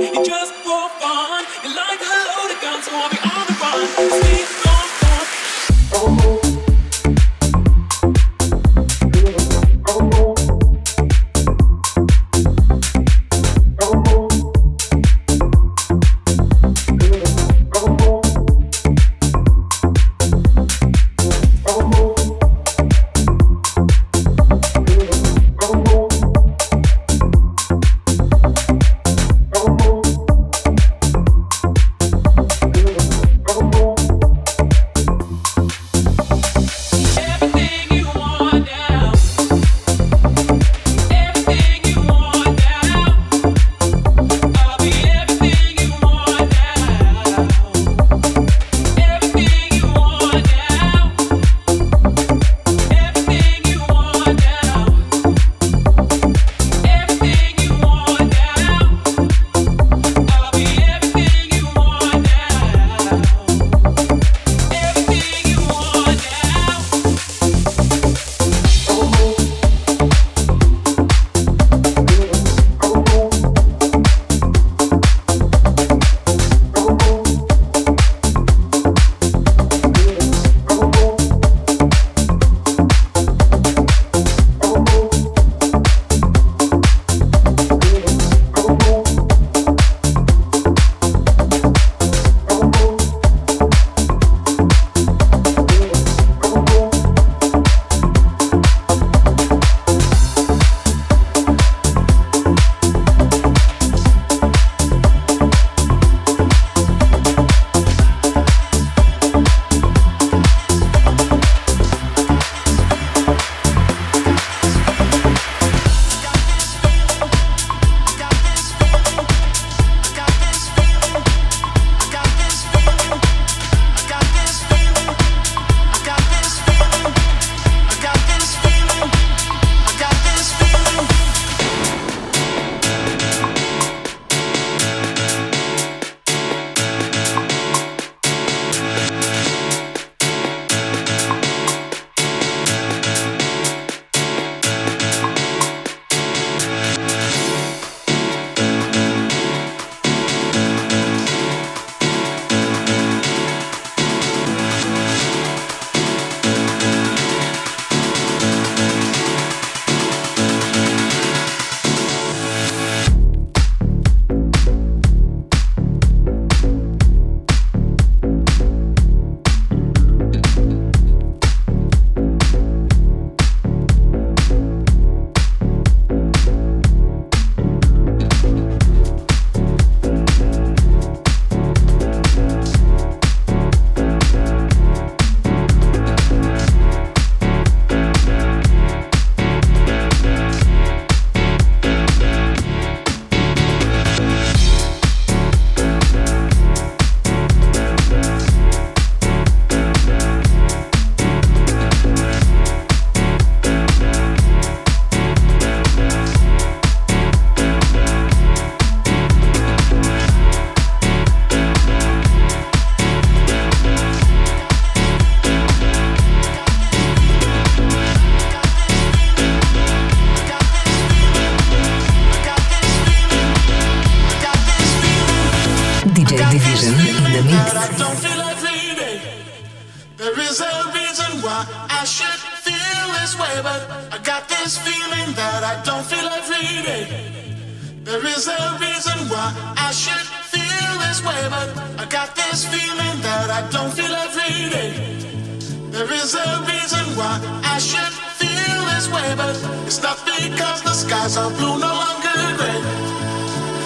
You just There is a reason why I should feel this way, but I got this feeling that I don't feel like reading. There is a reason why I should feel this way, but I got this feeling that I don't feel like reading. There is a reason why I should feel this way, but it's not because the skies are blue, no longer gray.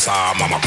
makusa, mama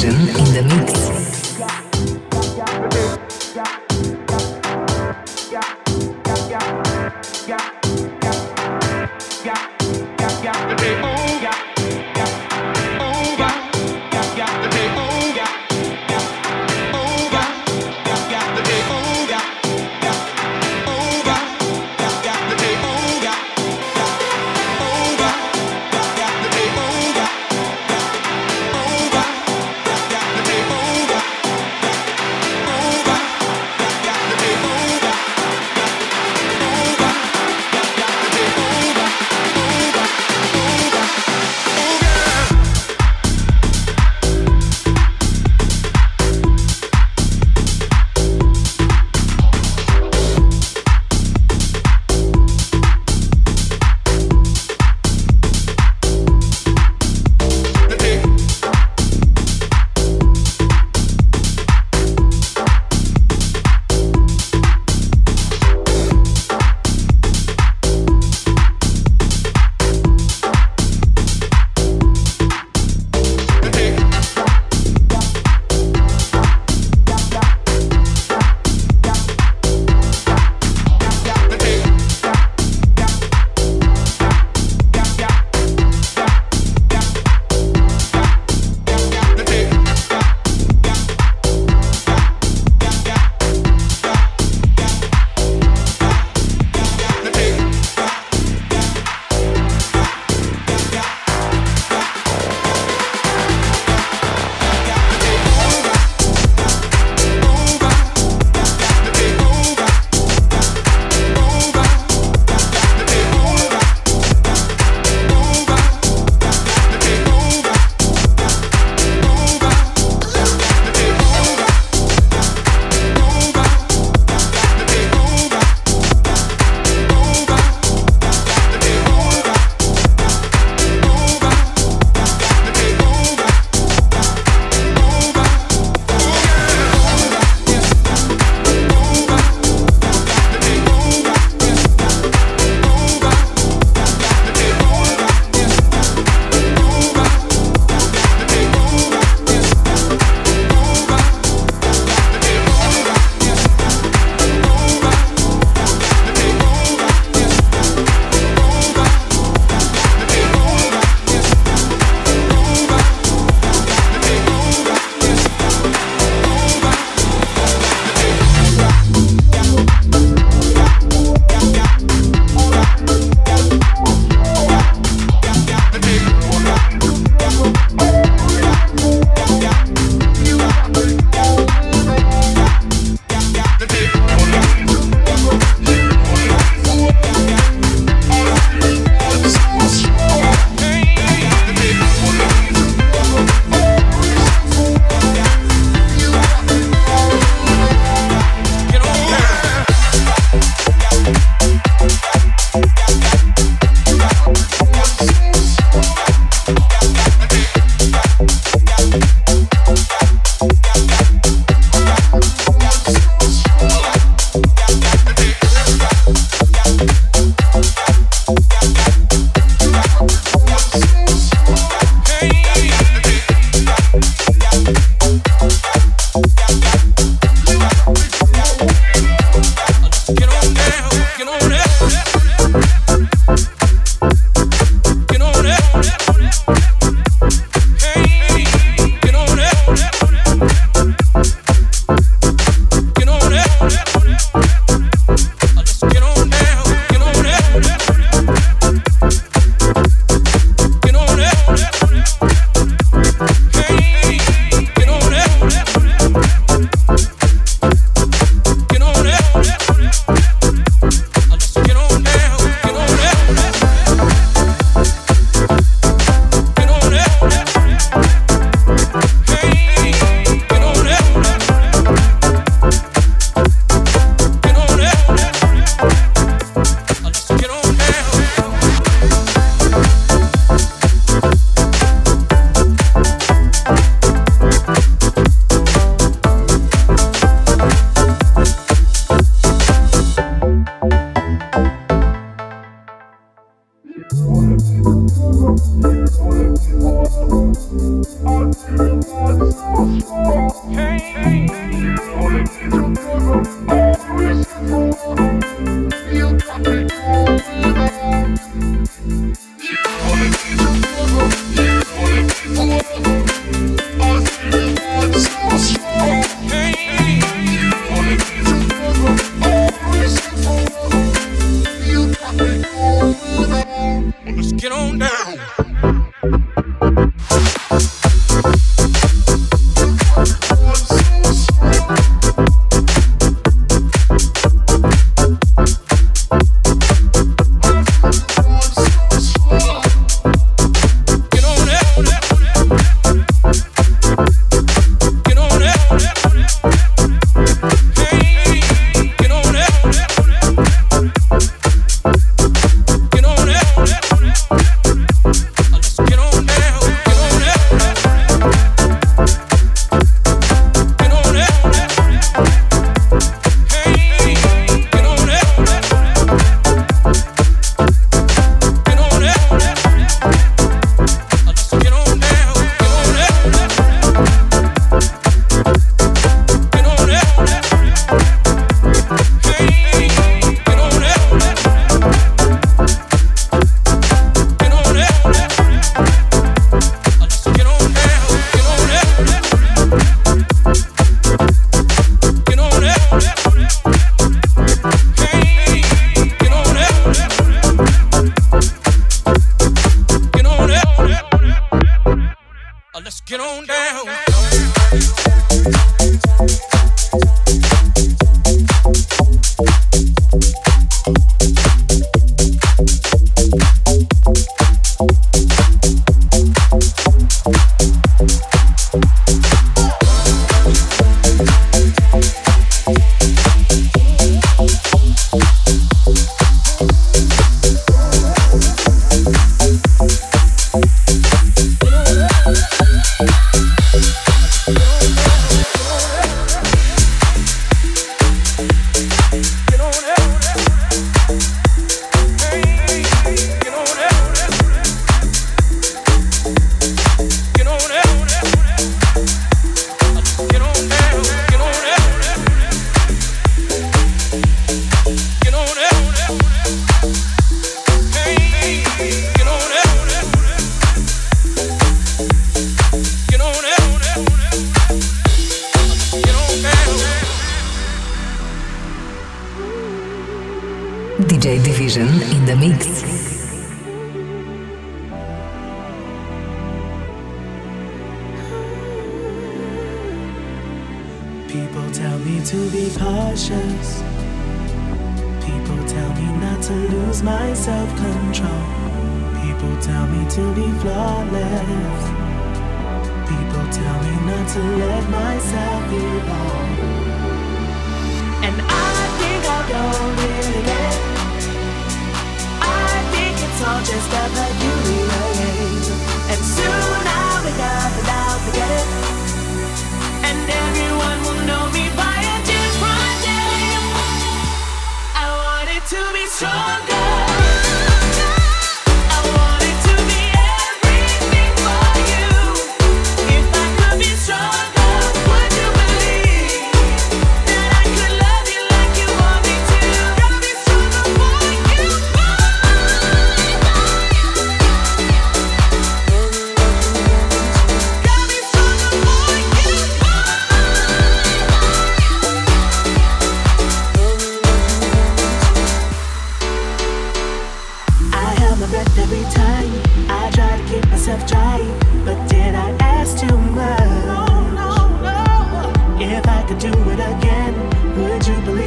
In the mix.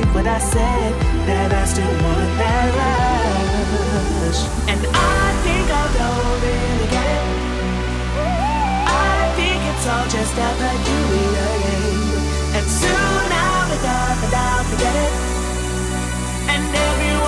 believe what I said that I still want that rush. And I think I don't really get it. I think it's all just up a peculiar game. And soon I'll be done, but I'll forget it. And everyone.